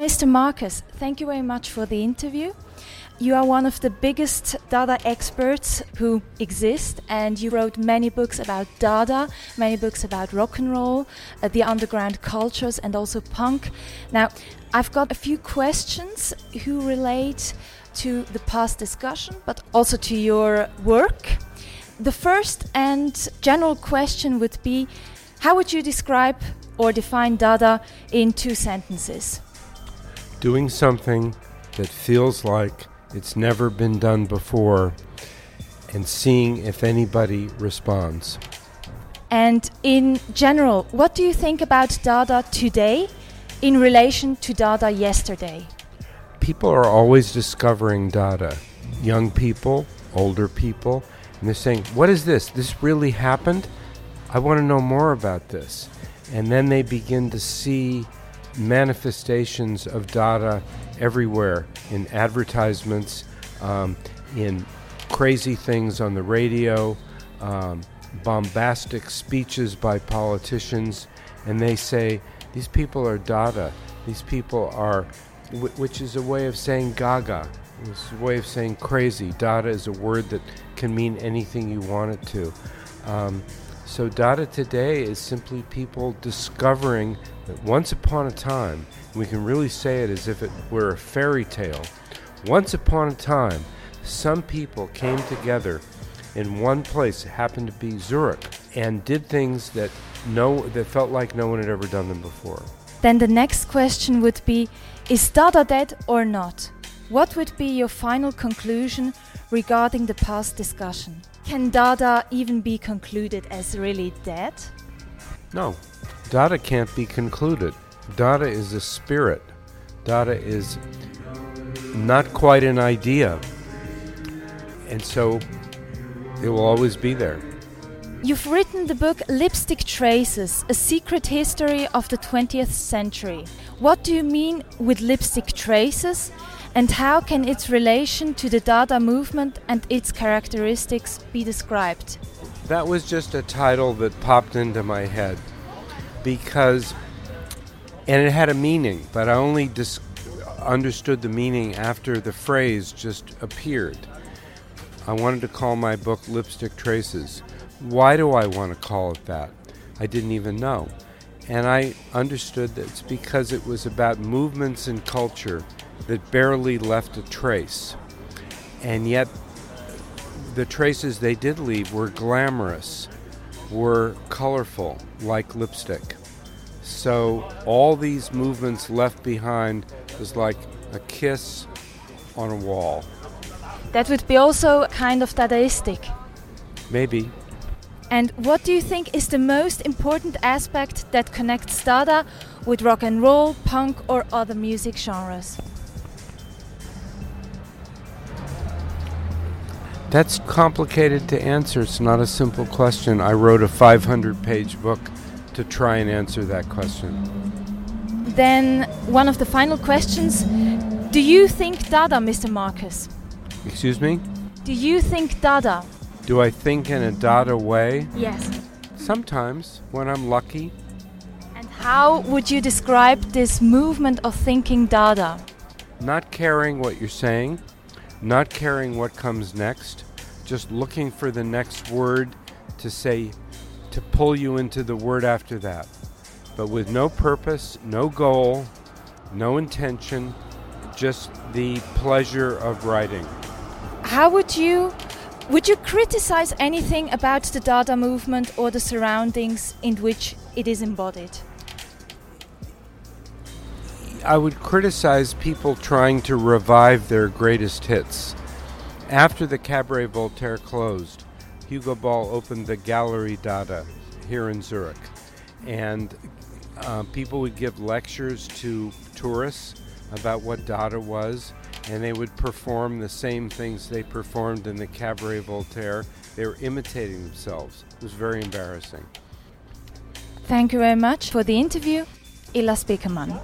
Mr. Marcus, thank you very much for the interview. You are one of the biggest Dada experts who exist, and you wrote many books about Dada, many books about rock and roll, uh, the underground cultures, and also punk. Now, I've got a few questions who relate to the past discussion, but also to your work. The first and general question would be How would you describe or define Dada in two sentences? Doing something that feels like it's never been done before and seeing if anybody responds. And in general, what do you think about Dada today in relation to Dada yesterday? People are always discovering Dada. Young people, older people, and they're saying, What is this? This really happened? I want to know more about this. And then they begin to see manifestations of Dada everywhere in advertisements, um, in crazy things on the radio, um, bombastic speeches by politicians, and they say, These people are Dada. These people are, which is a way of saying gaga. It's a way of saying crazy. Dada is a word that can mean anything you want it to. Um, so, Dada today is simply people discovering that once upon a time, we can really say it as if it were a fairy tale. Once upon a time, some people came together in one place, it happened to be Zurich, and did things that no that felt like no one had ever done them before. Then the next question would be Is Dada dead or not? What would be your final conclusion regarding the past discussion? Can Dada even be concluded as really dead? No, Dada can't be concluded. Dada is a spirit. Dada is not quite an idea. And so it will always be there. You've written the book Lipstick Traces A Secret History of the 20th Century. What do you mean with lipstick traces? And how can its relation to the Dada movement and its characteristics be described? That was just a title that popped into my head because, and it had a meaning, but I only dis- understood the meaning after the phrase just appeared. I wanted to call my book Lipstick Traces. Why do I want to call it that? I didn't even know. And I understood that it's because it was about movements in culture that barely left a trace. And yet, the traces they did leave were glamorous, were colorful, like lipstick. So, all these movements left behind was like a kiss on a wall. That would be also kind of Dadaistic. Maybe. And what do you think is the most important aspect that connects Dada with rock and roll, punk, or other music genres? That's complicated to answer. It's not a simple question. I wrote a 500 page book to try and answer that question. Then, one of the final questions Do you think Dada, Mr. Marcus? Excuse me? Do you think Dada? Do I think in a Dada way? Yes. Sometimes, when I'm lucky. And how would you describe this movement of thinking Dada? Not caring what you're saying, not caring what comes next, just looking for the next word to say, to pull you into the word after that. But with no purpose, no goal, no intention, just the pleasure of writing. How would you would you criticize anything about the Dada movement or the surroundings in which it is embodied? I would criticize people trying to revive their greatest hits. After the Cabaret Voltaire closed, Hugo Ball opened the Gallery Dada here in Zurich. And uh, people would give lectures to tourists about what Dada was, and they would perform the same things they performed in the Cabaret Voltaire. They were imitating themselves. It was very embarrassing. Thank you very much for the interview. Ila Spekerman.